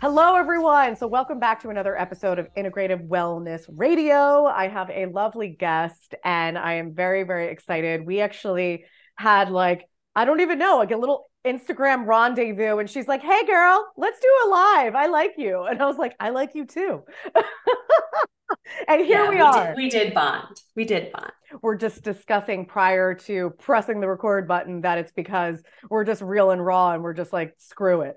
Hello, everyone. So, welcome back to another episode of Integrative Wellness Radio. I have a lovely guest, and I am very, very excited. We actually had like, I don't even know, like a little Instagram rendezvous. And she's like, hey, girl, let's do a live. I like you. And I was like, I like you too. and here yeah, we, we, are. Did, we did bond. We did bond. We're just discussing prior to pressing the record button that it's because we're just real and raw and we're just like, screw it.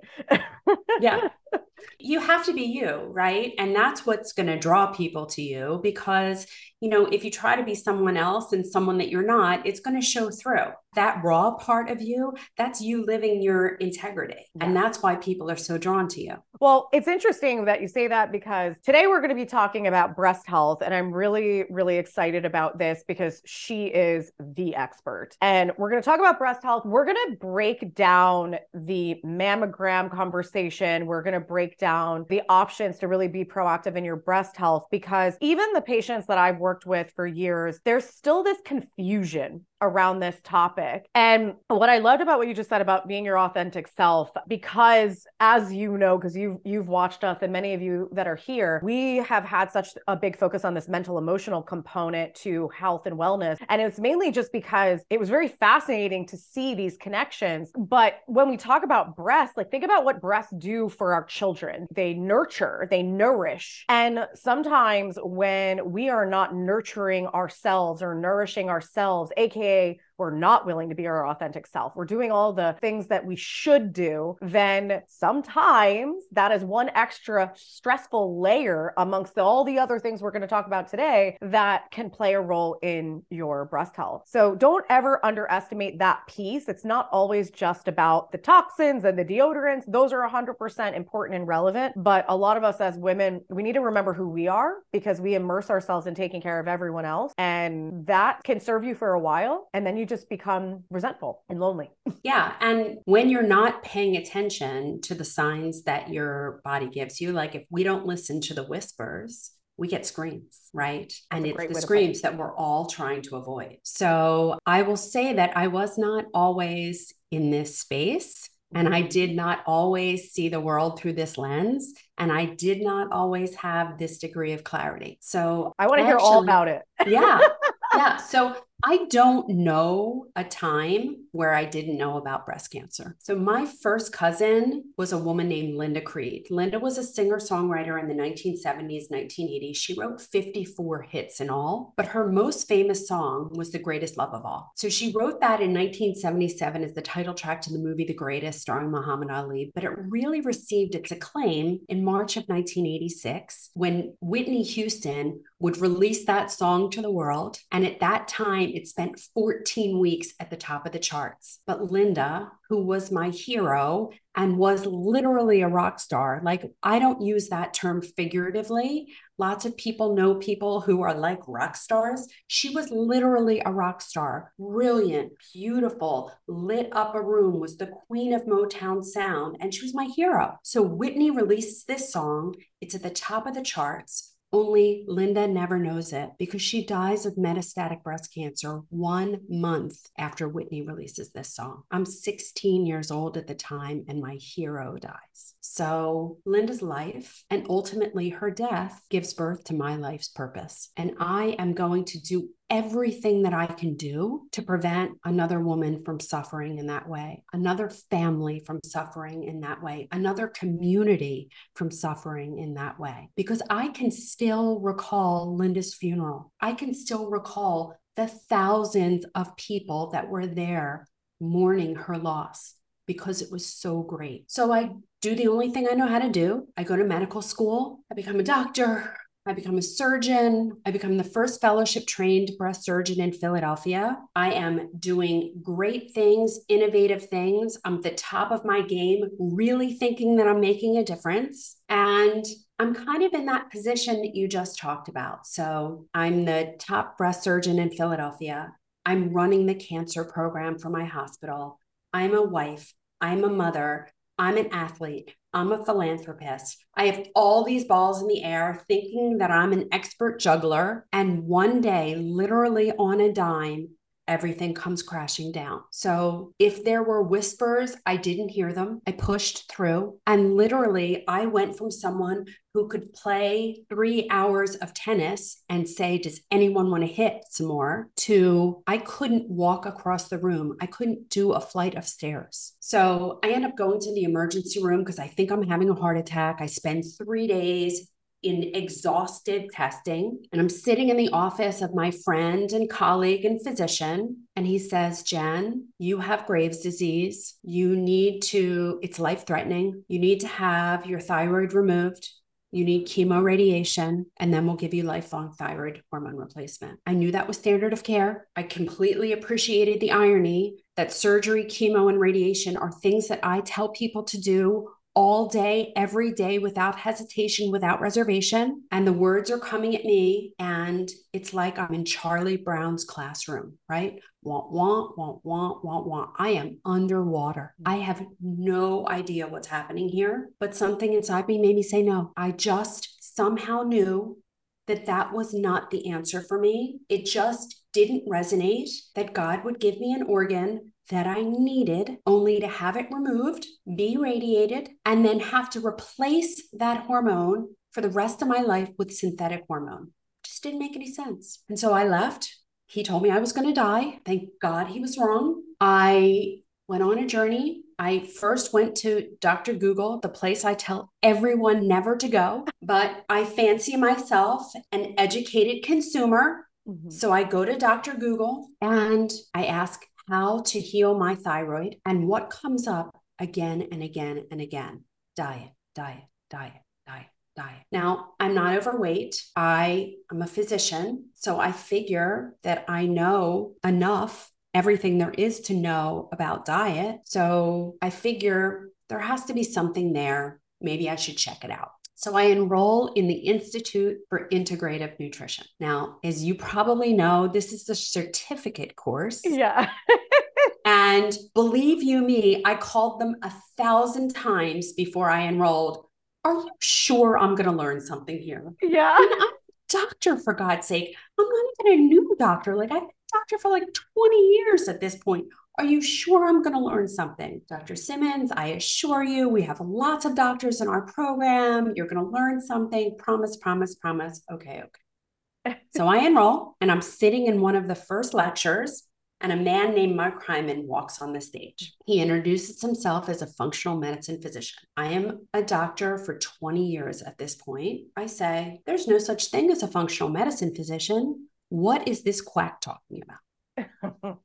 yeah you have to be you, right? And that's what's going to draw people to you because, you know, if you try to be someone else and someone that you're not, it's going to show through. That raw part of you, that's you living your integrity. And that's why people are so drawn to you. Well, it's interesting that you say that because today we're going to be talking about breast health. And I'm really, really excited about this because she is the expert. And we're going to talk about breast health. We're going to break down the mammogram conversation. We're going to break down the options to really be proactive in your breast health because even the patients that I've worked with for years, there's still this confusion around this topic. And what I loved about what you just said about being your authentic self, because as you know, because you've you've watched us and many of you that are here, we have had such a big focus on this mental emotional component to health and wellness. And it's mainly just because it was very fascinating to see these connections. But when we talk about breasts, like think about what breasts do for our children. They nurture, they nourish. And sometimes when we are not nurturing ourselves or nourishing ourselves, aka Okay we're not willing to be our authentic self, we're doing all the things that we should do, then sometimes that is one extra stressful layer amongst all the other things we're going to talk about today that can play a role in your breast health. So don't ever underestimate that piece. It's not always just about the toxins and the deodorants, those are 100% important and relevant. But a lot of us as women, we need to remember who we are because we immerse ourselves in taking care of everyone else. And that can serve you for a while and then you just become resentful and lonely. yeah. And when you're not paying attention to the signs that your body gives you, like if we don't listen to the whispers, we get screams, right? and it's the screams that we're all trying to avoid. So I will say that I was not always in this space. And I did not always see the world through this lens. And I did not always have this degree of clarity. So I want to hear all about it. yeah. Yeah. So I don't know a time where I didn't know about breast cancer. So, my first cousin was a woman named Linda Creed. Linda was a singer songwriter in the 1970s, 1980s. She wrote 54 hits in all, but her most famous song was The Greatest Love of All. So, she wrote that in 1977 as the title track to the movie The Greatest, starring Muhammad Ali, but it really received its acclaim in March of 1986 when Whitney Houston would release that song to the world. And at that time, it spent 14 weeks at the top of the charts. But Linda, who was my hero and was literally a rock star, like I don't use that term figuratively. Lots of people know people who are like rock stars. She was literally a rock star, brilliant, beautiful, lit up a room, was the queen of Motown sound, and she was my hero. So Whitney releases this song. It's at the top of the charts. Only Linda never knows it because she dies of metastatic breast cancer one month after Whitney releases this song. I'm 16 years old at the time, and my hero dies. So, Linda's life and ultimately her death gives birth to my life's purpose. And I am going to do everything that I can do to prevent another woman from suffering in that way, another family from suffering in that way, another community from suffering in that way. Because I can still recall Linda's funeral. I can still recall the thousands of people that were there mourning her loss because it was so great. So I do the only thing I know how to do. I go to medical school, I become a doctor, I become a surgeon. I become the first fellowship trained breast surgeon in Philadelphia. I am doing great things, innovative things. I'm at the top of my game, really thinking that I'm making a difference. And I'm kind of in that position that you just talked about. So I'm the top breast surgeon in Philadelphia. I'm running the cancer program for my hospital. I'm a wife. I'm a mother. I'm an athlete. I'm a philanthropist. I have all these balls in the air thinking that I'm an expert juggler. And one day, literally on a dime, everything comes crashing down. So if there were whispers, I didn't hear them. I pushed through. And literally, I went from someone who could play three hours of tennis and say, Does anyone want to hit some more? to I couldn't walk across the room. I couldn't do a flight of stairs. So I end up going to the emergency room because I think I'm having a heart attack. I spend three days in exhaustive testing. And I'm sitting in the office of my friend and colleague and physician. And he says, Jenn, you have Graves' disease. You need to, it's life threatening. You need to have your thyroid removed. You need chemo radiation, and then we'll give you lifelong thyroid hormone replacement. I knew that was standard of care. I completely appreciated the irony that surgery, chemo, and radiation are things that I tell people to do all day, every day, without hesitation, without reservation. And the words are coming at me. And it's like I'm in Charlie Brown's classroom, right? Want, want, want, want, want, want. I am underwater. Mm. I have no idea what's happening here, but something inside me made me say no. I just somehow knew that that was not the answer for me. It just didn't resonate that God would give me an organ that I needed only to have it removed, be radiated, and then have to replace that hormone for the rest of my life with synthetic hormone. Just didn't make any sense. And so I left. He told me I was going to die. Thank God he was wrong. I went on a journey. I first went to Dr. Google, the place I tell everyone never to go, but I fancy myself an educated consumer. Mm-hmm. So I go to Dr. Google and I ask, how to heal my thyroid and what comes up again and again and again diet, diet, diet, diet, diet. Now, I'm not overweight. I am a physician. So I figure that I know enough, everything there is to know about diet. So I figure there has to be something there. Maybe I should check it out. So I enroll in the Institute for Integrative Nutrition. Now, as you probably know, this is a certificate course. Yeah. and believe you me, I called them a thousand times before I enrolled. Are you sure I'm going to learn something here? Yeah. I am a doctor, for God's sake. I'm not even a new doctor. Like I've doctor for like 20 years at this point. Are you sure I'm going to learn something? Dr. Simmons, I assure you, we have lots of doctors in our program. You're going to learn something. Promise, promise, promise. Okay, okay. so I enroll and I'm sitting in one of the first lectures and a man named Mark Hyman walks on the stage. He introduces himself as a functional medicine physician. I am a doctor for 20 years at this point. I say, There's no such thing as a functional medicine physician. What is this quack talking about?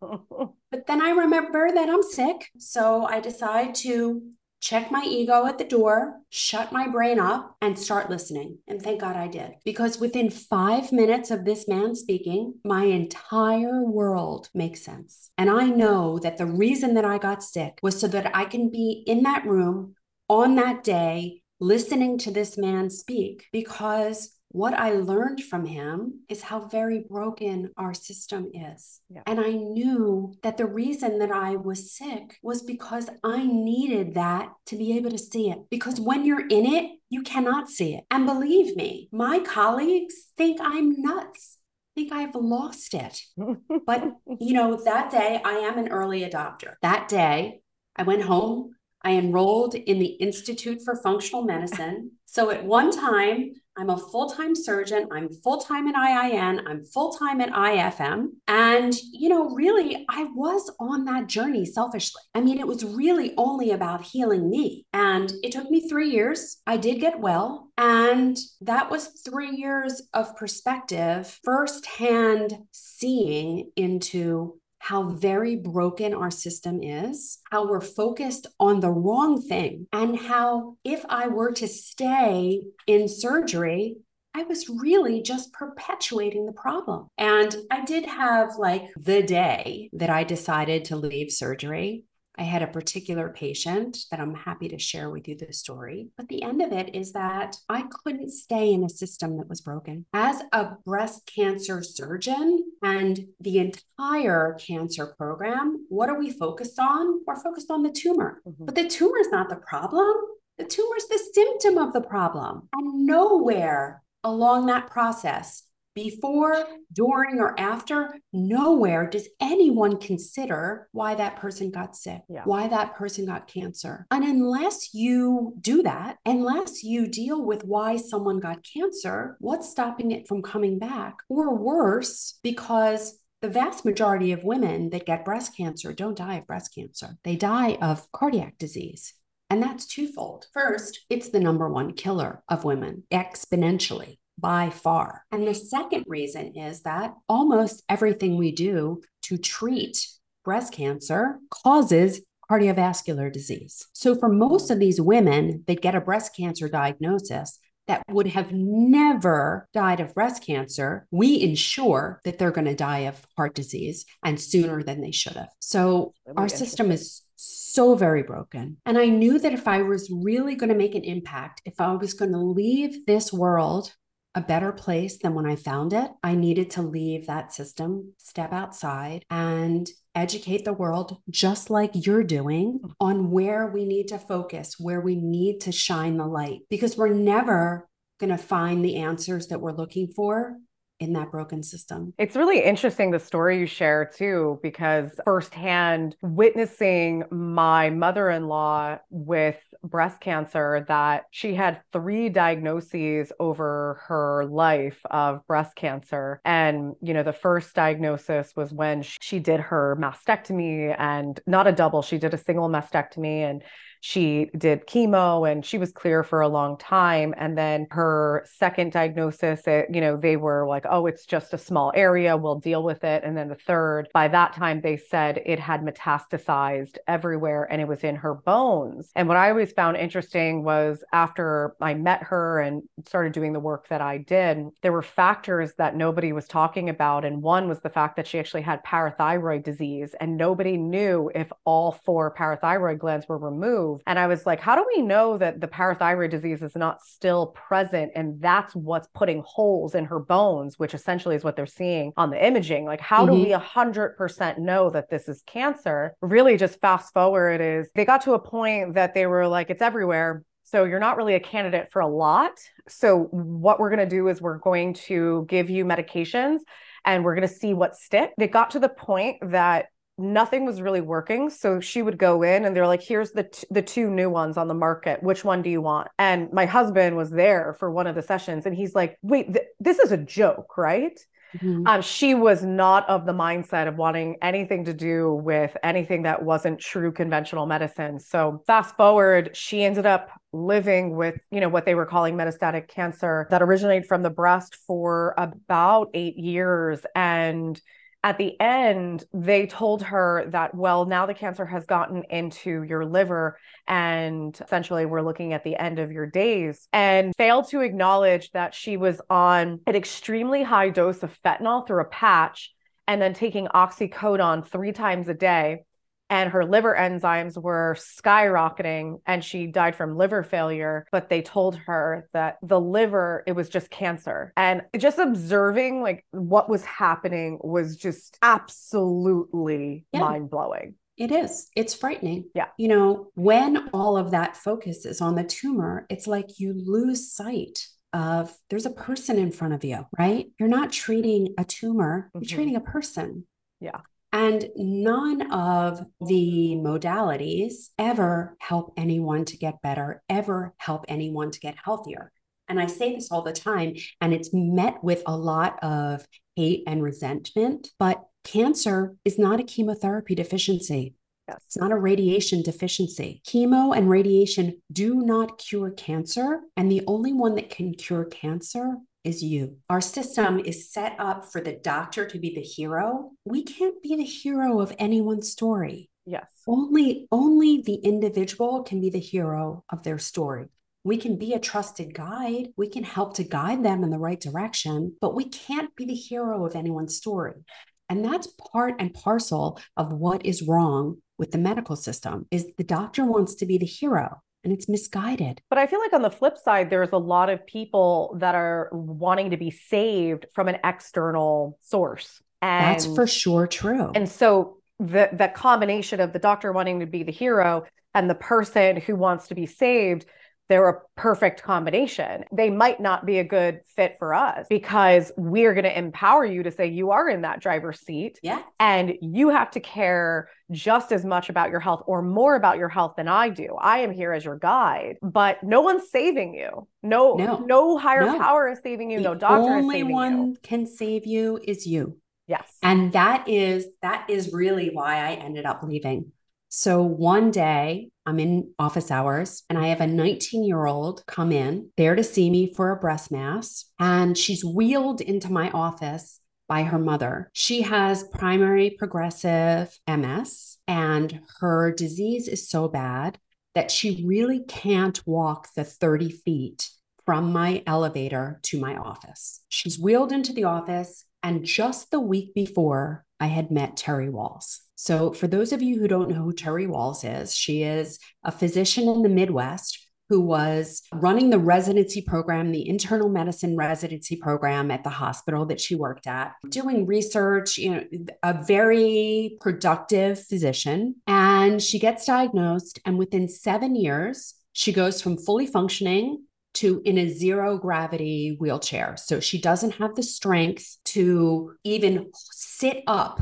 but then I remember that I'm sick. So I decide to check my ego at the door, shut my brain up, and start listening. And thank God I did. Because within five minutes of this man speaking, my entire world makes sense. And I know that the reason that I got sick was so that I can be in that room on that day listening to this man speak because what I learned from him is how very broken our system is. Yeah. And I knew that the reason that I was sick was because I needed that to be able to see it. Because when you're in it, you cannot see it. And believe me, my colleagues think I'm nuts. Think I've lost it. but, you know, that day I am an early adopter. That day I went home, I enrolled in the Institute for Functional Medicine. So at one time, I'm a full time surgeon. I'm full time at IIN. I'm full time at IFM. And, you know, really, I was on that journey selfishly. I mean, it was really only about healing me. And it took me three years. I did get well. And that was three years of perspective, firsthand seeing into how very broken our system is, how we're focused on the wrong thing, and how if I were to stay in surgery, I was really just perpetuating the problem. And I did have like the day that I decided to leave surgery. I had a particular patient that I'm happy to share with you the story. But the end of it is that I couldn't stay in a system that was broken. As a breast cancer surgeon and the entire cancer program, what are we focused on? We're focused on the tumor. Mm-hmm. But the tumor is not the problem. The tumor is the symptom of the problem. And nowhere along that process before, during, or after, nowhere does anyone consider why that person got sick, yeah. why that person got cancer. And unless you do that, unless you deal with why someone got cancer, what's stopping it from coming back? Or worse, because the vast majority of women that get breast cancer don't die of breast cancer, they die of cardiac disease. And that's twofold. First, it's the number one killer of women exponentially by far. And the second reason is that almost everything we do to treat breast cancer causes cardiovascular disease. So, for most of these women that get a breast cancer diagnosis, that would have never died of breast cancer, we ensure that they're going to die of heart disease and sooner than they should have. So, our system is so very broken. And I knew that if I was really going to make an impact, if I was going to leave this world a better place than when I found it, I needed to leave that system, step outside, and educate the world, just like you're doing, mm. on where we need to focus, where we need to shine the light, because we're never going to find the answers that we're looking for in that broken system. It's really interesting the story you share too, because firsthand witnessing my mother in law with breast cancer, that she had three diagnoses over her life of breast cancer. And, you know, the first diagnosis was when she did her mastectomy and not a double, she did a single mastectomy. And she did chemo and she was clear for a long time. And then her second diagnosis it, you know they were like oh it's just a small area. We'll deal with it. And then the third by that time they said it had metastasized everywhere and it was in her bones. And what i always found interesting was after i met her and started doing the work that i did there were factors that nobody was talking about. And one was the fact that she actually had parathyroid disease and nobody knew if all four parathyroid glands were removed and I was like, how do we know that the parathyroid disease is not still present? And that's what's putting holes in her bones, which essentially is what they're seeing on the imaging. Like, how mm-hmm. do we 100% know that this is cancer? Really, just fast forward is they got to a point that they were like, it's everywhere. So you're not really a candidate for a lot. So what we're going to do is we're going to give you medications and we're going to see what stick. They got to the point that nothing was really working. So she would go in and they're like here's the t- the two new ones on the market. Which one do you want? And my husband was there for one of the sessions and he's like wait th- this is a joke right? Mm-hmm. um, she was not of the mindset of wanting anything to do with anything that wasn't true conventional medicine. So fast forward she ended up living with you know what they were calling metastatic cancer that originated from the breast for about eight years. And at the end, they told her that, well, now the cancer has gotten into your liver and essentially we're looking at the end of your days and failed to acknowledge that she was on an extremely high dose of fentanyl through a patch and then taking oxycodone three times a day and her liver enzymes were skyrocketing and she died from liver failure but they told her that the liver it was just cancer and just observing like what was happening was just absolutely yeah. mind-blowing it is. It's frightening. Yeah. You know, when all of that focus is on the tumor, it's like you lose sight of there's a person in front of you, right? You're not treating a tumor, you're mm-hmm. treating a person. Yeah. And none of the modalities ever help anyone to get better, ever help anyone to get healthier. And I say this all the time, and it's met with a lot of hate and resentment. But cancer is not a chemotherapy deficiency. Yes. It's not a radiation deficiency. Chemo and radiation do not cure cancer. And the only one that can cure cancer is you. Our system is set up for the doctor to be the hero. We can't be the hero of anyone's story. Yes. Only only the individual can be the hero of their story. We can be a trusted guide. We can help to guide them in the right direction, but we can't be the hero of anyone's story. And that's part and parcel of what is wrong with the medical system is the doctor wants to be the hero and it's misguided. But I feel like on the flip side, there's a lot of people that are wanting to be saved from an external source. And, That's for sure true. And so the the combination of the doctor wanting to be the hero and the person who wants to be saved they're a perfect combination. They might not be a good fit for us because we're going to empower you to say you are in that driver's seat. Yeah. And you have to care just as much about your health or more about your health than I do. I am here as your guide, but no one's saving you. No, no, no higher no. power is saving you. The no doctor only one you. can save you is you. Yes. And that is that is really why I ended up leaving. So one day I'm in office hours and I have a 19 year old come in there to see me for a breast mass. And she's wheeled into my office by her mother. She has primary progressive MS and her disease is so bad that she really can't walk the 30 feet from my elevator to my office. She's wheeled into the office. And just the week before, I had met Terry Wahls. So, for those of you who don't know who Terry Wahls is, she is a physician in the Midwest who was running the residency program, the internal medicine residency program at the hospital that she worked at, doing research, you know, a very productive physician. And she gets diagnosed, and within seven years, she goes from fully functioning to in a zero gravity wheelchair. So she doesn't have the strength to even sit up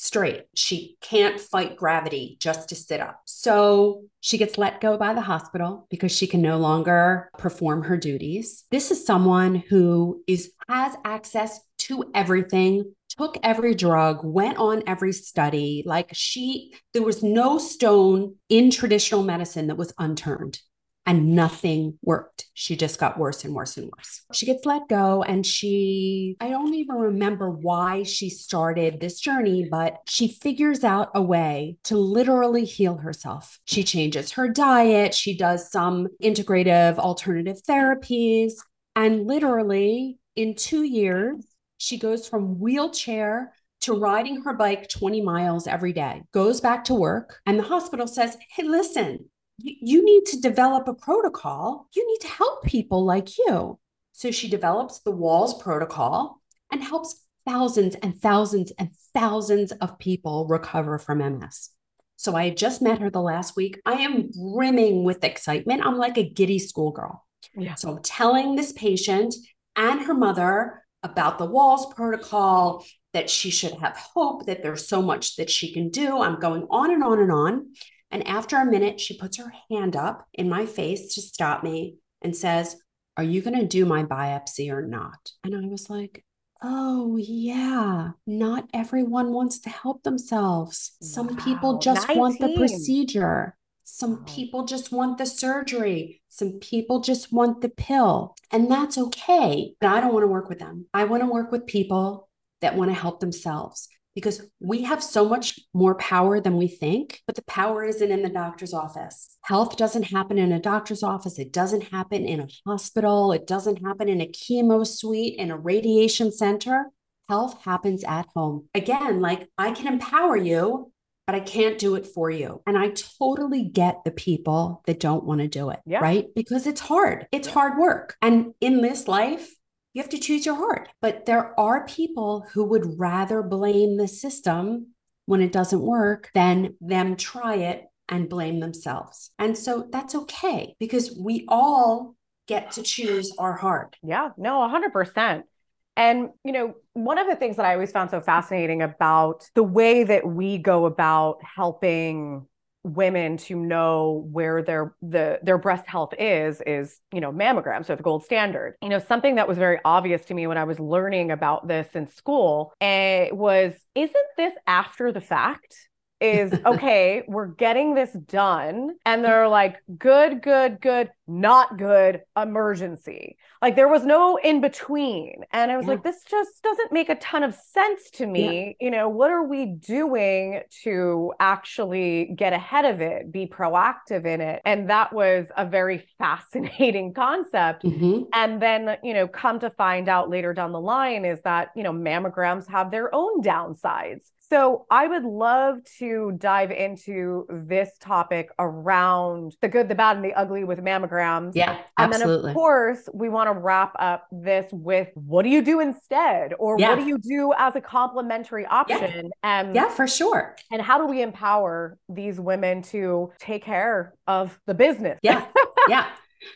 straight. She can't fight gravity just to sit up. So she gets let go by the hospital because she can no longer perform her duties. This is someone who is has access to everything, took every drug, went on every study. Like she there was no stone in traditional medicine that was unturned and nothing worked. She just got worse and worse and worse. She gets let go and she, I don't even remember why she started this journey, but she figures out a way to literally heal herself. She changes her diet, she does some integrative alternative therapies, and literally in two years, she goes from wheelchair to riding her bike 20 miles every day, goes back to work, and the hospital says, Hey, listen, you need to develop a protocol. You need to help people like you. So she develops the Wahls protocol and helps thousands and thousands and thousands of people recover from MS. So I just met her the last week. I am brimming with excitement. I'm like a giddy schoolgirl. Yeah. So I'm telling this patient and her mother about the Wahls protocol, that she should have hope, that there's so much that she can do. I'm going on and on and on. And after a minute, she puts her hand up in my face to stop me and says, Are you going to do my biopsy or not? And I was like, Oh, yeah. Not everyone wants to help themselves. Some wow. people just 19. want the procedure. Some people just want the surgery. Some people just want the pill. And that's okay. But I don't want to work with them. I want to work with people that want to help themselves because we have so much more power than we think, but the power isn't in the doctor's office. Health doesn't happen in a doctor's office. It doesn't happen in a hospital. It doesn't happen in a chemo suite, in a radiation center. Health happens at home. Again, like I can empower you, but I can't do it for you. And I totally get the people that don't want to do it, yeah. right? Because it's hard. It's hard work. And in this life, you have to choose your heart. But there are people who would rather blame the system when it doesn't work than them try it and blame themselves. And so that's okay because we all get to choose our heart. Yeah, no, 100%. And, you know, one of the things that I always found so fascinating about the way that we go about helping women to know where their the their breast health is is you know mammograms so the gold standard. You know something that was very obvious to me when i was learning about this in school it was isn't this after the fact? Is okay we're getting this done and they're like good good good not good, emergency. Like there was no in between. And I was Yeah. like, this just doesn't make a ton of sense to me. You know, what are we doing to actually get ahead of it, be proactive in it? And that was a very fascinating concept. Mhm. And then, you know, come to find out later down the line is that, you know, mammograms have their own downsides. So I would love to dive into this topic around the good, the bad, and the ugly with mammograms. Yeah, And absolutely. then, of course, we want to wrap up this with what do you do instead? Or Yeah. what do you do as a complementary option? And, yeah, for sure. and how do we empower these women to take care of the business? Yeah. yeah.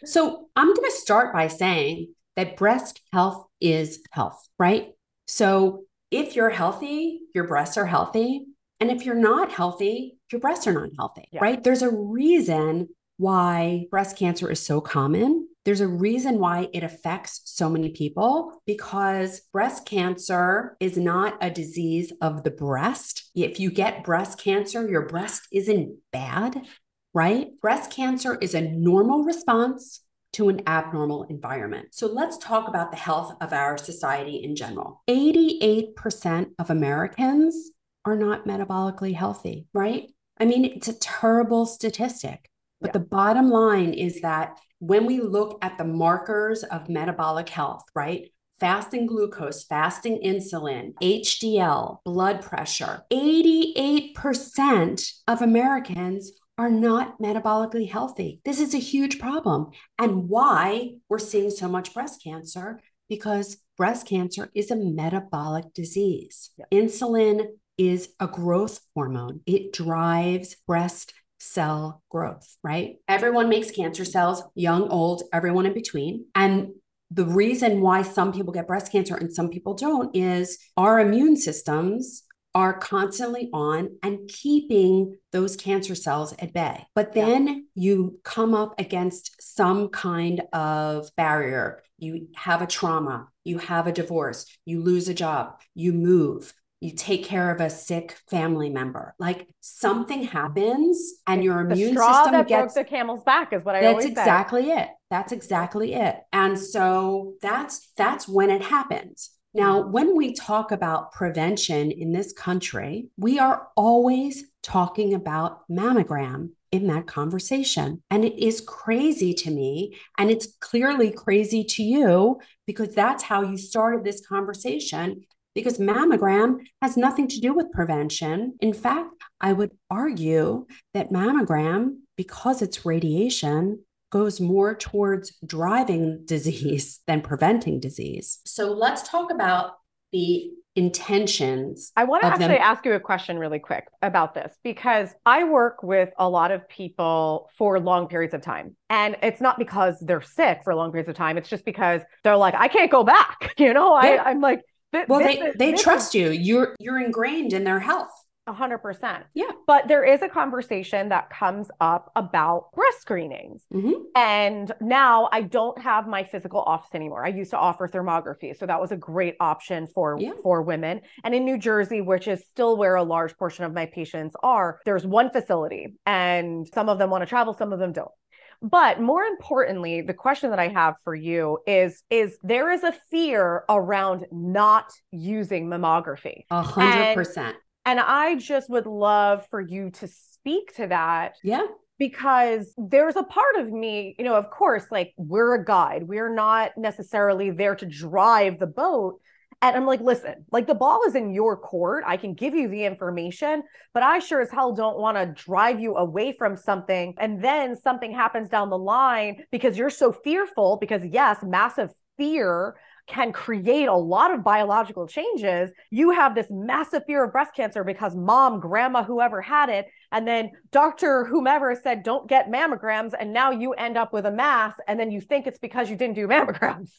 So I'm going to start by saying that breast health is health, right? So if you're healthy, your breasts are healthy. And if you're not healthy, your breasts are not healthy, Yeah. right? There's a reason why breast cancer is so common. There's a reason why it affects so many people because breast cancer is not a disease of the breast. If you get breast cancer, your breast isn't bad, right? Breast cancer is a normal response to an abnormal environment. So let's talk about the health of our society in general. 88% of Americans are not metabolically healthy, right? I mean, it's a terrible statistic. But Yeah. the bottom line is that when we look at the markers of metabolic health, right? Fasting glucose, fasting insulin, HDL, blood pressure, 88% of Americans are not metabolically healthy. This is a huge problem. And why we're seeing so much breast cancer? Because breast cancer is a metabolic disease. Insulin is a growth hormone, it drives breast cell growth, right? Everyone makes cancer cells, young, old, everyone in between. And the reason why some people get breast cancer and some people don't is our immune systems are constantly on and keeping those cancer cells at bay. But Yeah. then you come up against some kind of barrier. You have a trauma, you have a divorce, you lose a job, you move, you take care of a sick family member. Like something mm-hmm. happens and your the immune straw system that gets broke the camel's back is what I that's always say. exactly it. That's exactly it. And so that's that's when it happens. Now, mm-hmm. when we talk about prevention in this country, we are always talking about mammogram in that conversation. And it is crazy to me. And it's clearly crazy to you because that's how you started this conversation. Because mammogram has nothing to do with prevention. In fact, I would argue that mammogram, because it's radiation, goes more towards driving disease than preventing disease. So let's talk about the intentions. I want to of them- actually ask you a question really quick about this because I work with a lot of people for long periods of time. And it's not because they're sick for long periods of time. It's just because they're like, I can't go back. You know, Yeah. I, I'm like, th- Well, they is- they this is trust you. You're you're ingrained in their health. A hundred percent. Yeah. But there is a conversation that comes up about breast screenings. Mhm. And now I don't have my physical office anymore. I used to offer thermography. So that was a great option for, Yeah. for women. And in New Jersey, which is still where a large portion of my patients are, there's one facility and some of them want to travel, some of them don't. But more importantly, the question that I have for you is is there is a fear around not using mammography. A hundred percent. And I just would love for you to speak to that Yeah. because there's a part of me, you know, of course, like we're a guide, we're not necessarily there to drive the boat. And I'm like, listen, like the ball is in your court. I can give you the information, but I sure as hell don't want to drive you away from something. And then something happens down the line because you're so fearful, because yes, massive fear can create a lot of biological changes. You have this massive fear of breast cancer because mom, grandma, whoever had it, and then doctor, whomever said, don't get mammograms. And now you end up with a mass, and then you think it's because you didn't do mammograms.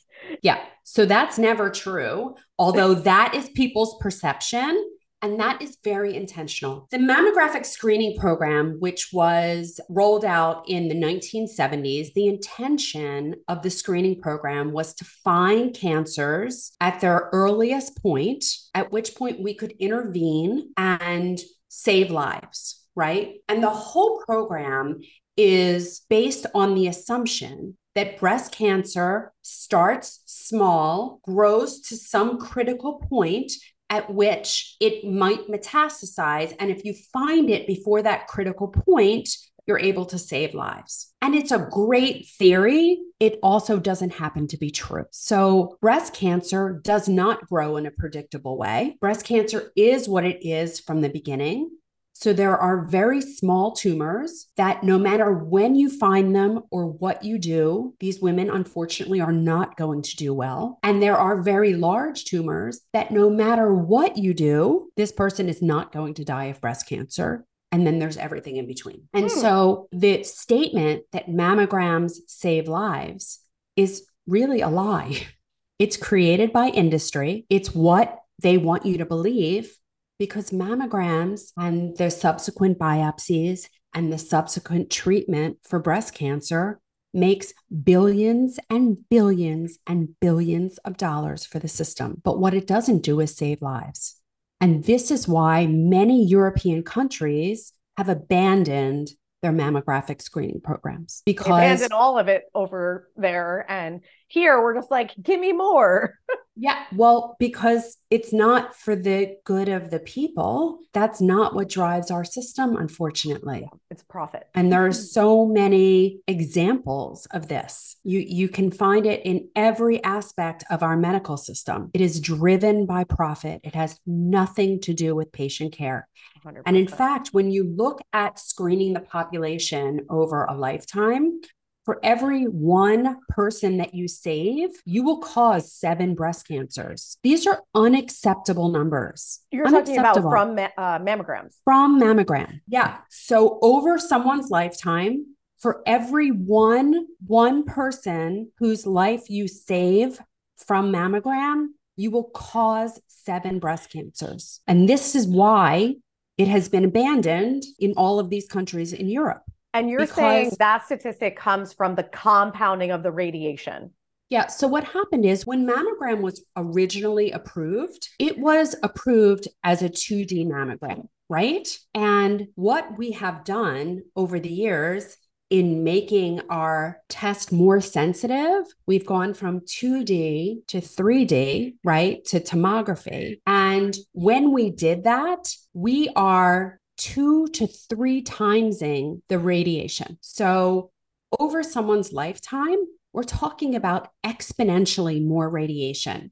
Yeah. So that's never true, although that is people's perception. And that is very intentional. The mammographic screening program, which was rolled out in the 1970s, the intention of the screening program was to find cancers at their earliest point, at which point we could intervene and save lives, right? And the whole program is based on the assumption that breast cancer starts small, grows to some critical point at which it might metastasize. And if you find it before that critical point, you're able to save lives. And it's a great theory. It also doesn't happen to be true. So, breast cancer does not grow in a predictable way. Breast cancer is what it is from the beginning. So there are very small tumors that no matter when you find them or what you do, these women unfortunately are not going to do well. And there are very large tumors that no matter what you do, this person is not going to die of breast cancer. And then there's everything in between. And hmm. so the statement that mammograms save lives is really a lie. It's created by industry. It's what they want you to believe because mammograms and their subsequent biopsies and the subsequent treatment for breast cancer makes billions and billions and billions of dollars for the system. But what it doesn't do is save lives. And this is why many European countries have abandoned their mammographic screening programs because they abandoned all of it over there. And here we're just like, give me more. Yeah. Well, because it's not for the good of the people. That's not what drives our system, unfortunately. It's profit. And there are so many examples of this. You you can find it in every aspect of our medical system. It is driven by profit. It has nothing to do with patient care. 100%. And in fact, when you look at screening the population over a lifetime, for every one person that you save, you will cause seven breast cancers. These are unacceptable numbers. You're talking about from uh, mammograms. From mammogram. Yeah. So over someone's lifetime, for every one one person whose life you save from mammogram, you will cause seven breast cancers. And this is why it has been abandoned in all of these countries in Europe. And you're because, saying that statistic comes from the compounding of the radiation. Yeah. So what happened is when mammogram was originally approved, it was approved as a 2D mammogram, right? And what we have done over the years in making our test more sensitive, we've gone from 2D to 3D, right? To tomography. And when we did that, we are two to three timesing the radiation. So over someone's lifetime, we're talking about exponentially more radiation.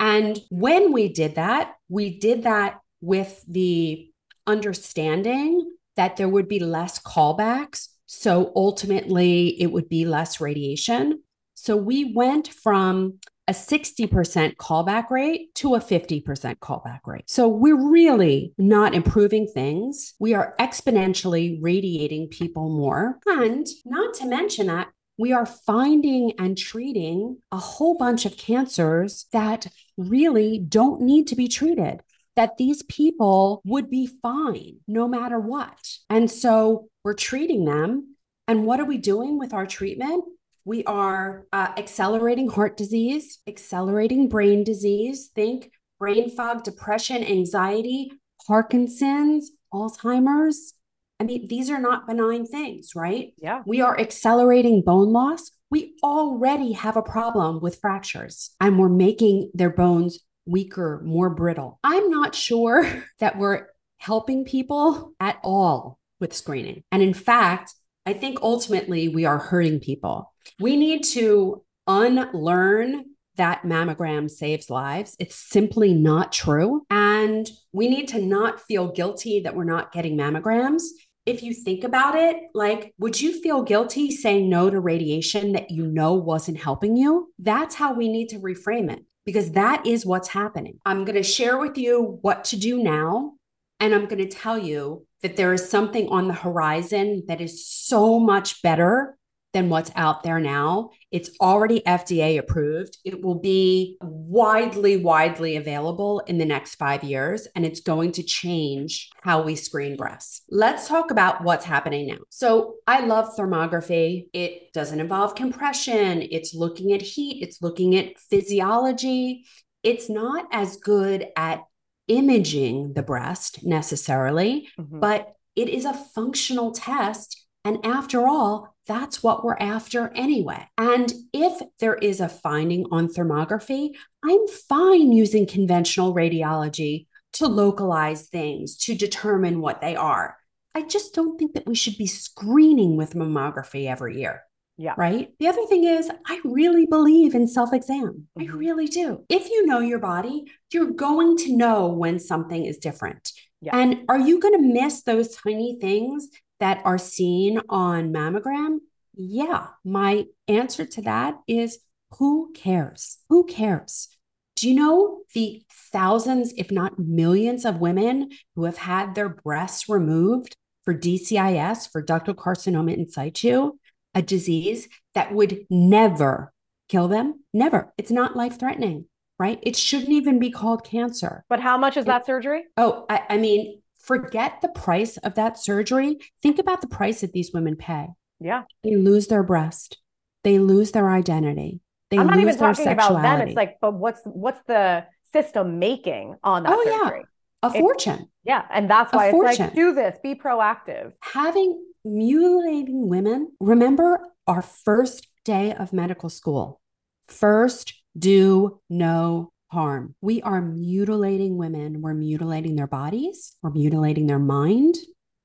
And when we did that, we did that with the understanding that there would be less callbacks. So ultimately, it would be less radiation. So we went from a 60% callback rate to a 50% callback rate. So we're really not improving things. We are exponentially radiating people more. And not to mention that we are finding and treating a whole bunch of cancers that really don't need to be treated. That these people would be fine no matter what. And so we're treating them. And what are we doing with our treatment? We are uh, accelerating heart disease, accelerating brain disease. Think brain fog, depression, anxiety, Parkinson's, Alzheimer's. I mean, these are not benign things, right? Yeah. We are accelerating bone loss. We already have a problem with fractures, and we're making their bones weaker, more brittle. I'm not sure that we're helping people at all with screening. And in fact, I think ultimately we are hurting people. We need to unlearn that mammogram saves lives. It's simply not true. And we need to not feel guilty that we're not getting mammograms. If you think about it, like, would you feel guilty saying no to radiation that you know wasn't helping you? That's how we need to reframe it because that is what's happening. I'm going to share with you what to do now. And I'm going to tell you that there is something on the horizon that is so much better than what's out there now. It's already FDA approved. It will be widely, widely available in the next five years, and it's going to change how we screen breasts. Let's talk about what's happening now. So, I love thermography. It doesn't involve compression, it's looking at heat, it's looking at physiology. It's not as good at imaging the breast necessarily, mm-hmm. but it is a functional test And after all, that's what we're after anyway. And if there is a finding on thermography, I'm fine using conventional radiology to localize things, to determine what they are. I just don't think that we should be screening with mammography every year. Yeah. Right. The other thing is, I really believe in self exam. I Mhm. really do. If you know your body, you're going to know when something is different. Yeah. And are you going to miss those tiny things that are seen on mammogram? Yeah. My answer to that is who cares? Who cares? Do you know the thousands, if not millions, of women who have had their breasts removed for DCIS, for ductal carcinoma in situ, a disease that would never kill them? Never. It's not life threatening, right? It shouldn't even be called cancer. But how much is that surgery? Oh, I, I mean, forget the price of that surgery. Think about the price that these women pay. Yeah. They lose their breast, they lose their identity. They I'm not even talking about them. It's like, but what's what's the system making on that Oh, yeah. surgery? a it- fortune. Yeah. And that's A why it's like, fortune. do this, be proactive. having mutilating women, remember our first day of medical school. First, do no harm. We are mutilating women. We're mutilating their bodies. We're mutilating their mind.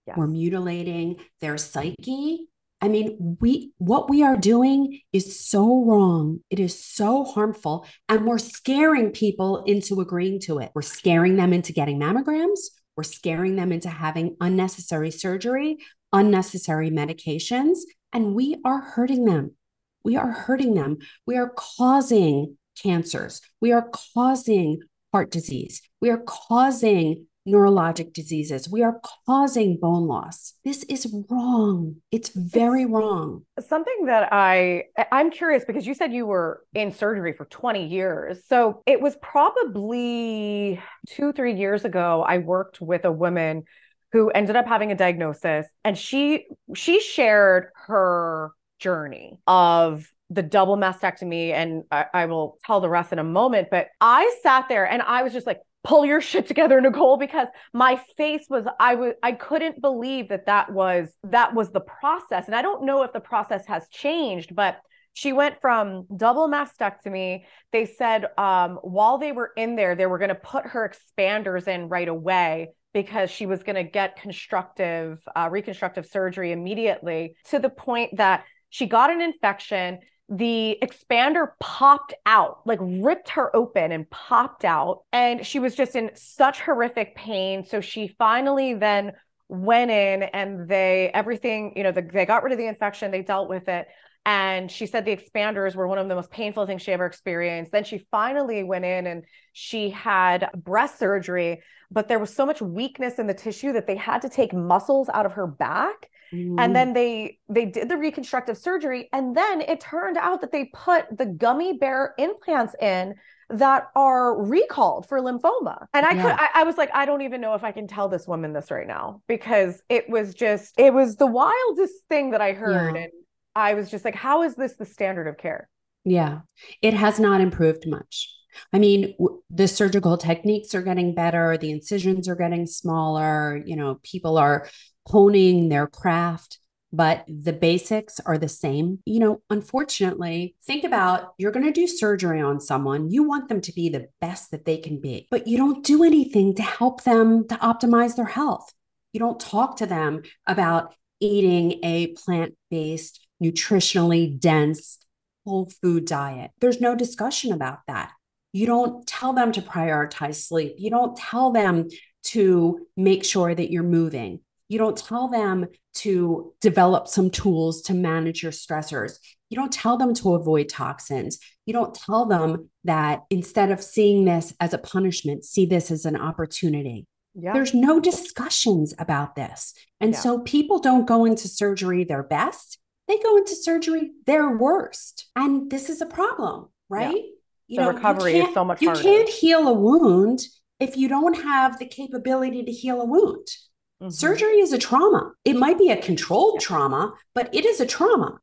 Yes. We're mutilating their psyche. I mean, we what we are doing is so wrong. It is so harmful and we're scaring people into agreeing to it. We're scaring them into getting mammograms. We're scaring them into having unnecessary surgery, unnecessary medications, and we are hurting them. We are hurting them. We are causing cancers. We are causing heart disease. We are causing neurologic diseases. We are causing bone loss. This is wrong. It's very wrong. Something that I I'm curious because you said you were in surgery for 20 years. So it was probably 2 3 years ago I worked with a woman who ended up having a diagnosis and she she shared her journey of the double mastectomy and I, I will tell the rest in a moment but I sat there and I was just like pull your shit together nicole because my face was i was i couldn't believe that that was that was the process. And i don't know if the process has changed but she went from double mastectomy. They said um, while they were in there they were going to put her expanders in right away because she was going to get constructive uh, reconstructive surgery immediately to the point that she got an infection the expander popped out, like ripped her open and popped out. And she was just in such horrific pain. So she finally then went in and they, everything, you know, the, they got rid of the infection, they dealt with it. And she said the expanders were one of the most painful things she ever experienced. Then she finally went in and she had breast surgery, but there was so much weakness in the tissue that they had to take muscles out of her back Mm-hmm. and then they they did the reconstructive surgery and then it turned out that they put the gummy bear implants in that are recalled for lymphoma and i Yeah. could I, I was like i don't even know if i can tell this woman this right now because it was just it was the wildest thing that i heard Yeah. and i was just like how is this the standard of care Yeah, it has not improved much. I mean, w- the surgical techniques are getting better, the incisions are getting smaller, you know, people are honing their craft, but the basics are the same. You know, unfortunately, think about you're going to do surgery on someone, you want them to be the best that they can be, but you don't do anything to help them to optimize their health. You don't talk to them about eating a plant based, nutritionally dense, whole food diet. There's no discussion about that. You don't tell them to prioritize sleep. You don't tell them to make sure that you're moving. You don't tell them to develop some tools to manage your stressors. You don't tell them to avoid toxins. You don't tell them that instead of seeing this as a punishment, see this as an opportunity. yeah There's no discussions about this. And Yeah. so people don't go into surgery their best, they go into surgery their worst. And this is a problem, right? You The you recovery is so much You harder. can't heal a wound if you don't have the capability to heal a wound. Mhm. Surgery is a trauma. It might be a controlled trauma, but it is a trauma.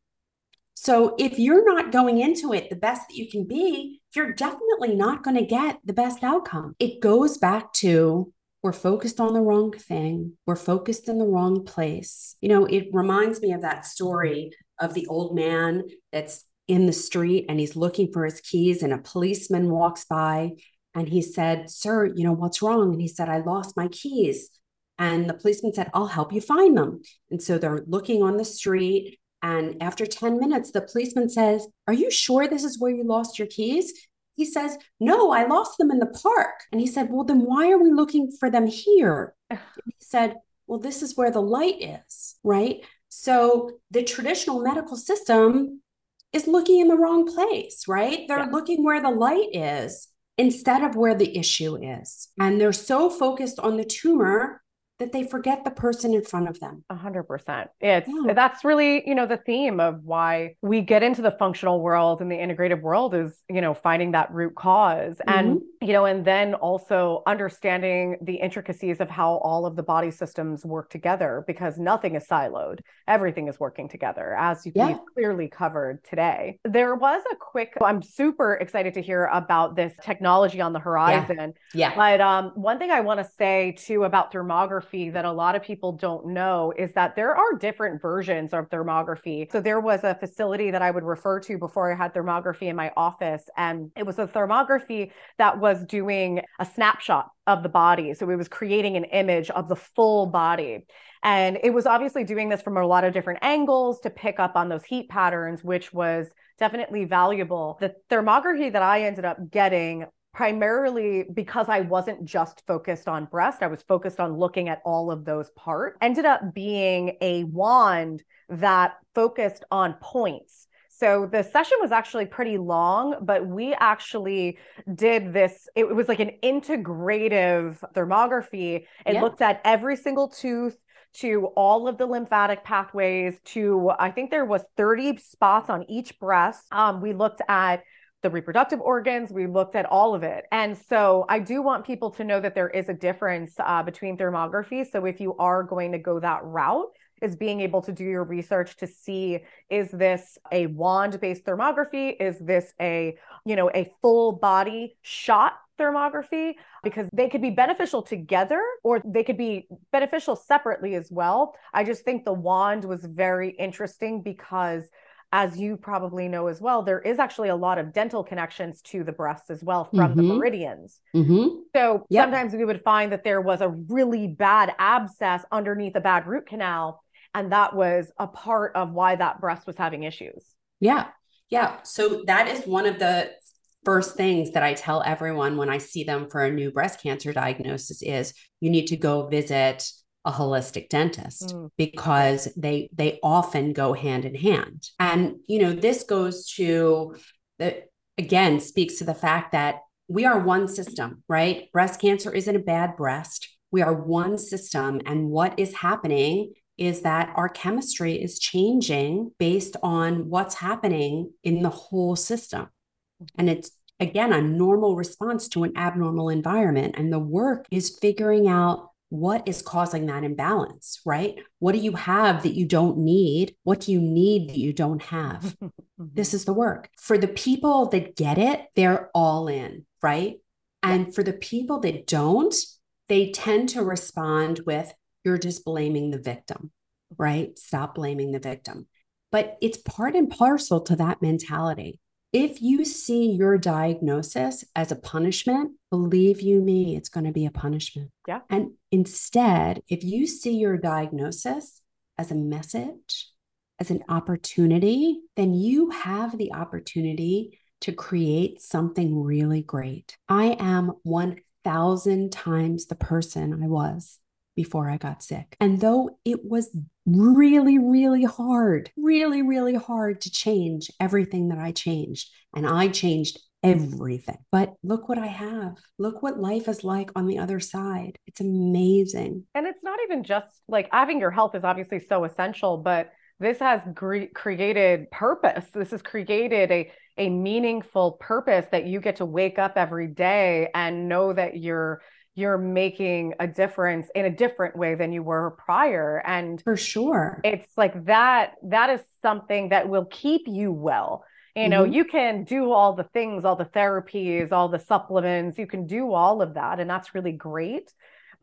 So if you're not going into it the best that you can be, you're definitely not going to get the best outcome. It goes back to we're focused on the wrong thing. We're focused in the wrong place. You know, it reminds me of that story of the old man that's in the street and he's looking for his keys, and a policeman walks by and he said, Sir, you know, what's wrong? And he said, I lost my keys. And the policeman said, I'll help you find them. And so they're looking on the street. And after 10 minutes, the policeman says, Are you sure this is where you lost your keys? He says, No, I lost them in the park. And he said, Well, then why are we looking for them here? he said, Well, this is where the light is, right? So the traditional medical system is looking in the wrong place, right? They're yeah. looking where the light is instead of where the issue is. And they're so focused on the tumor that they forget the person in front of them. A hundred percent. It's yeah. that's really, you know, the theme of why we get into the functional world and the integrative world is, you know, finding that root because mm-hmm. and, you know, and then also understanding the intricacies of how all of the body systems work together because nothing is siloed. Everything is working together as you yeah. clearly covered today. There was a quick I'm super excited to hear about this technology on the horizon. Yeah. yeah. But um one thing I want to say too about thermography thermography that a lot of people don't know is that there are different versions of thermography. So there was a facility that I would refer to before I had thermography in my office, and it was a thermography that was doing a snapshot of the body. So it was creating an image of the full body. And it was obviously doing this from a lot of different angles to pick up on those heat patterns, which was definitely valuable. The thermography that I ended up getting primarily because I wasn't just focused on breast, I was focused on looking at all of those parts, ended up being a wand that focused on points. So the session was actually pretty long, but we actually did this. It was like an integrative thermography. It yeah. looked at every single tooth, to all of the lymphatic pathways to i think there was 30 spots on each breast um, we looked at the reproductive organs. We looked at all of it. And so I do want people to know that there is a difference uh, between thermography. So if you are going to go that route, is being able to do your research to see is this a wand based thermography is this a you know a full body shot thermography because they could be beneficial together or they could be beneficial separately as well i just think the wand was very interesting because as you probably know as well, there is actually a lot of dental connections to the breasts as well from mm-hmm. the meridians. Mm-hmm. So yep. sometimes we would find that there was a really bad abscess underneath a bad root canal. And that was a part of why that breast was having issues. Yeah. Yeah. So that is one of the first things that I tell everyone when I see them for a new breast cancer diagnosis is you need to go visit a holistic dentist mm. because they they often go hand in hand. And you know this goes to the again speaks to the fact that we are one system right? Breast cancer isn't a bad breast. We are one system. And what is happening is that our chemistry is changing based on what's happening in the whole system. And it's again a normal response to an abnormal environment. And the work is figuring out what is causing that imbalance, right? What do you have that you don't need? What do you need that you don't have? Mm-hmm. this is the work. For the people that get it, they're all in, right? And for the people that don't, they tend to respond with, you're just blaming the victim, mm-hmm. right? Stop blaming the victim. But it's part and parcel to that mentality. If you see your diagnosis as a punishment, believe you me, it's going to be a punishment. Yeah. And instead, if you see your diagnosis as a message, as an opportunity, then you have the opportunity to create something really great. I am 1000 times the person I was before I got sick. And though it was really, really hard, really, really hard to change everything that I changed, and I changed everything. But look what I have. Look what life is like on the other side. It's amazing. And it's not even just like having your health is obviously so essential, but this has gre- created purpose. This has created a a meaningful purpose that you get to wake up every day and know that you're you're making a difference in a different way than you were prior. And for sure. it's like that that is something that will keep you well. You know mm-hmm. you can do all the things all the therapies all the supplements you can do all of that and that's really great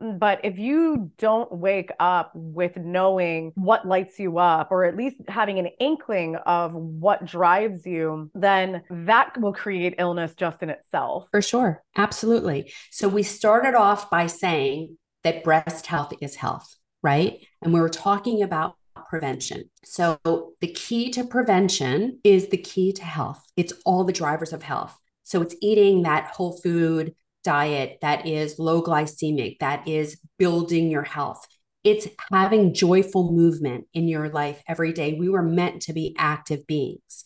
Mm, but if you don't wake up with knowing what lights you up, or at least having an inkling of what drives you, then that will create illness just in itself. For sure. Absolutely. So we started off by saying that breast health is health, right? And we were talking about prevention. So the key to prevention is the key to health. It's all the drivers of health. So it's eating that whole food diet that is low glycemic, that is building your health. It's having joyful movement in your life every day. We were meant to be active beings.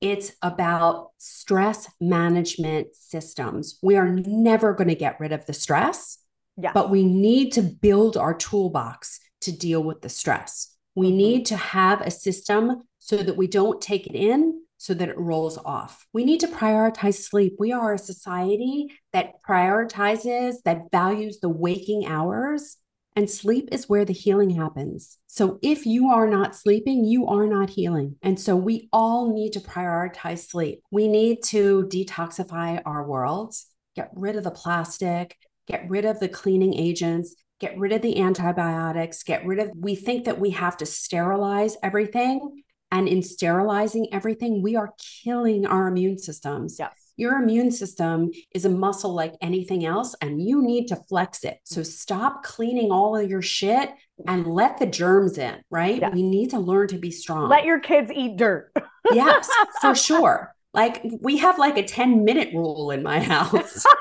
It's about stress management systems. We are never going to get rid of the stress, yes. but we need to build our toolbox to deal with the stress. We mm-hmm. need to have a system so that we don't take it in, so that it rolls off. We need to prioritize sleep. We are a society that prioritizes, that values the waking hours, and sleep is where the healing happens. So if you are not sleeping, you are not healing. And so we all need to prioritize sleep. We need to detoxify our worlds, get rid of the plastic, get rid of the cleaning agents, get rid of the antibiotics, get rid of, we think that we have to sterilize everything. And in sterilizing everything, we are killing our immune systems. Yes. Your immune system is a muscle like anything else, and you need to flex it. So mm-hmm. stop cleaning all of your shit and let the germs in, right? Yes. We need to learn to be strong. Let your kids eat dirt. yes, for sure. Like we have like a 10 minute rule in my house.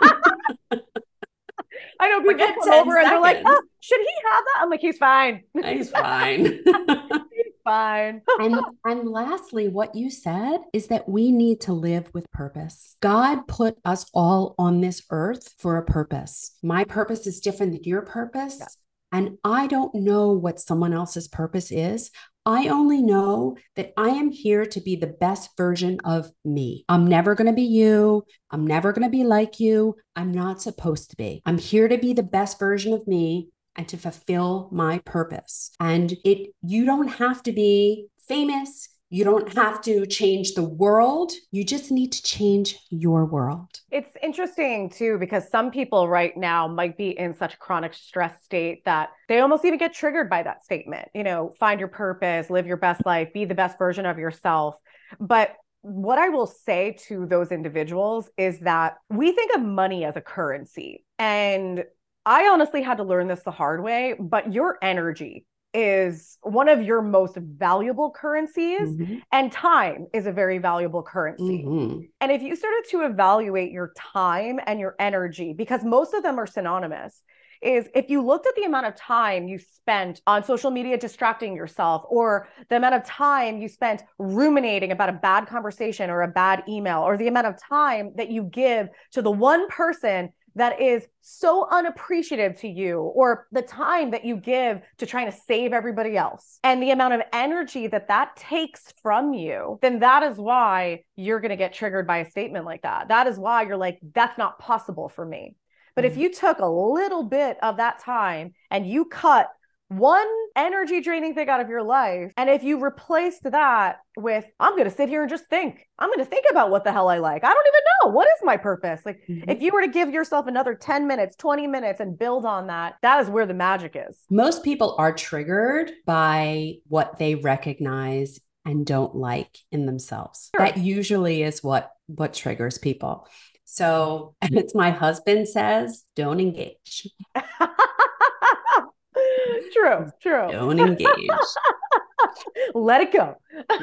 I know people come over seconds. and they're like, oh, should he have that? I'm like, he's fine. He's fine fine. and, and lastly, what you said is that we need to live with purpose. God put us all on this earth for a purpose. My purpose is different than your purpose. Yeah. And I don't know what someone else's purpose is. I only know that I am here to be the best version of me. I'm never going to be you. I'm never going to be like you. I'm not supposed to be. I'm here to be the best version of me and to fulfill my purpose. And it you don't have to be famous. You don't have to change the world. You just need to change your world. It's interesting too, because some people right now might be in such a chronic stress state that they almost even get triggered by that statement. You know, find your purpose, live your best life, be the best version of yourself. But what I will say to those individuals is that we think of money as a currency. And I honestly had to learn this the hard way, but your energy is one of your most valuable currencies, mm-hmm. and time is a very valuable currency. Mm-hmm. And if you started to evaluate your time and your energy, because most of them are synonymous, is if you looked at the amount of time you spent on social media distracting yourself or the amount of time you spent ruminating about a bad conversation or a bad email or the amount of time that you give to the one person that is so unappreciative to you or the time that you give to trying to save everybody else and the amount of energy that that takes from you then that is why you're going to get triggered by a statement like that that is why you're like that's not possible for me but mm-hmm. if you took a little bit of that time and you cut one energy draining thing out of your life. And if you replaced that with, I'm going to sit here and just think, I'm going to think about what the hell I like. I don't even know. What is my purpose? Like, mm-hmm. if you were to give yourself another 10 minutes, 20 minutes, and build on that, that is where the magic is. Most people are triggered by what they recognize and don't like in themselves. Sure. That usually is what what triggers people. So, it's my husband says, don't engage. true, true. Don't engage. let it go.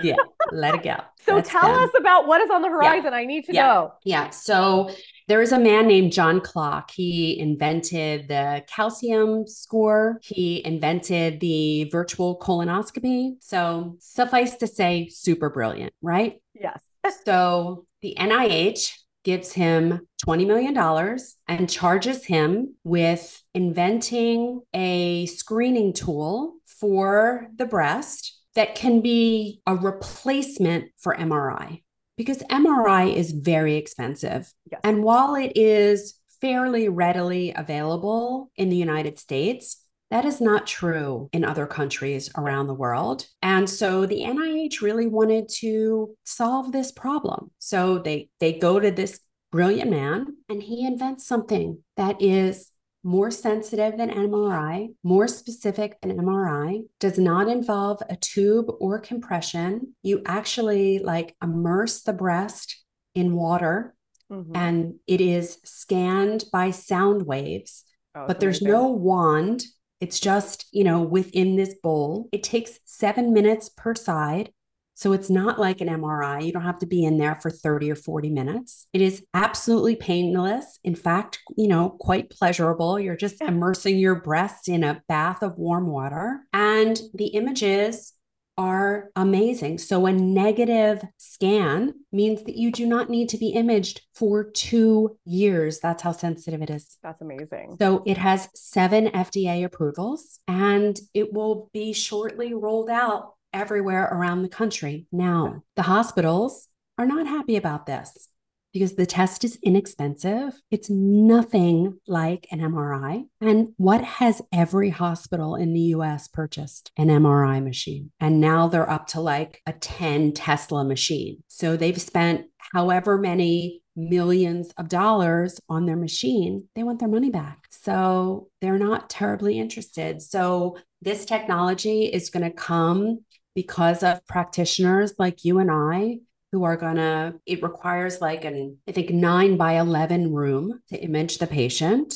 yeah, let it go. So That's tell them. us about what is on the horizon. Yeah. I need to yeah. know. Yeah. So there is a man named John Klock. He invented the calcium score. He invented the virtual colonoscopy. So suffice to say, super brilliant, right? Yes. so the NIH gives him $20 million and charges him with inventing a screening tool for the breast that can be a replacement for MRI because MRI is very expensive. Yes. And while it is fairly readily available in the United States, that is not true in other countries around the world. And so the NIH really wanted to solve this problem. So they they go to this brilliant man and he invents something that is more sensitive than MRI, more specific than MRI, does not involve a tube or compression. You actually like immerse the breast in water mm-hmm. and it is scanned by sound waves, oh, but there's no wand. It's just, you know, within this bowl. It takes seven minutes per side. So it's not like an MRI. You don't have to be in there for 30 or 40 minutes. It is absolutely painless. In fact, you know, quite pleasurable. You're just immersing your breast in a bath of warm water. And the images are amazing. So, a negative scan means that you do not need to be imaged for two years. That's how sensitive it is. That's amazing. So, it has seven FDA approvals and it will be shortly rolled out everywhere around the country. Now, the hospitals are not happy about this because the test is inexpensive. It's nothing like an MRI. And what has every hospital in the US purchased? An MRI machine. And now they're up to like a 10 Tesla machine. So they've spent however many millions of dollars on their machine, they want their money back. So they're not terribly interested. So this technology is going to come because of practitioners like you and I who are to, it requires like an, I think, nine by 11 room to image the patient.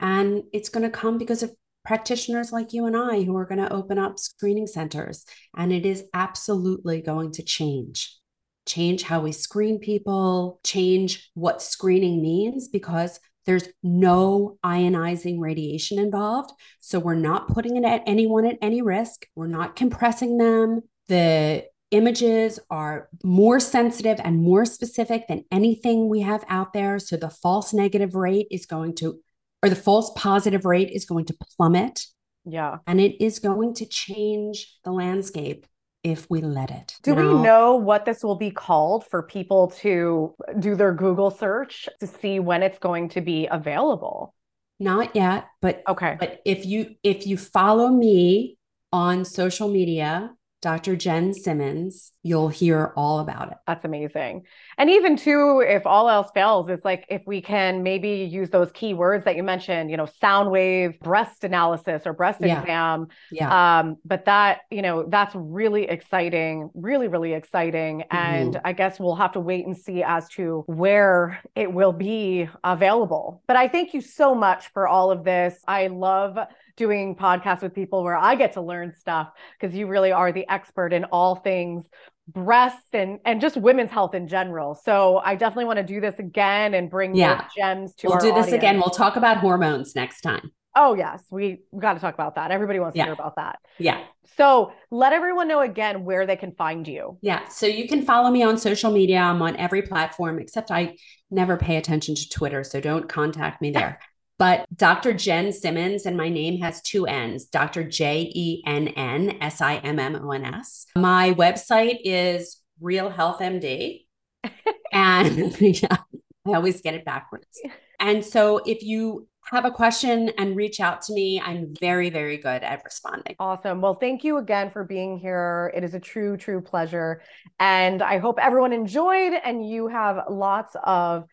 And it's to come because of practitioners like you and I who are going to open up screening centers. And it is absolutely going to change. Change how we screen people, change what screening means because there's no ionizing radiation involved. So we're not putting it at anyone at any risk. We're not compressing them. The images are more sensitive and more specific than anything we have out there. So the false negative rate is going to, or the false positive rate is going to plummet. Yeah. And it is going to change the landscape if we let it. Do now, we know what this will be called for people to do their Google search to see when it's going to be available? Not yet, but okay. But if you if you follow me on social media, Dr. Jenn Simmons, you'll hear all about it. That's amazing. And even too, if all else fails, it's like if we can maybe use those key words that you mentioned, you know, sound wave, breast analysis or breast yeah. exam. Yeah. Um, but that, you know, that's really exciting, really, really exciting. Mm-hmm. And I guess we'll have to wait and see as to where it will be available. But I thank you so much for all of this. I love doing podcasts with people where I get to learn stuff because you really are the expert in all things breast and and just women's health in general. So I definitely want to do this again and bring yeah. gems to we'll do this audience. again. We'll talk about hormones next time. Oh yes, we got to talk about that. Everybody wants yeah. to hear about that. Yeah. So let everyone know again where they can find you. Yeah. So you can follow me on social media. I'm on every platform except I never pay attention to Twitter, so don't contact me there. But Dr. Jenn Simmons, and my name has two N's Dr. J E N N S I M M O N S. My website is Real Health MD. and yeah, I always get it backwards. And so if you have a question and reach out to me. I'm very, very good at responding. Awesome. Well, thank you again for being here. It is a true, true pleasure. And I hope everyone enjoyed and you have lots of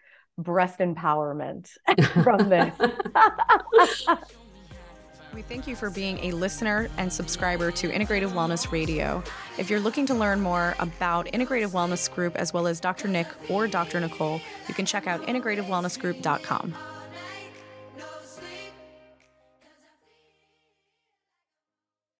breast empowerment from this. We thank you for being a listener and subscriber to Integrative Wellness Radio. If you're looking to learn more about Integrative Wellness Group as well as Dr. Nick or Dr. Nicole, you can check out integrativewellnessgroup.com.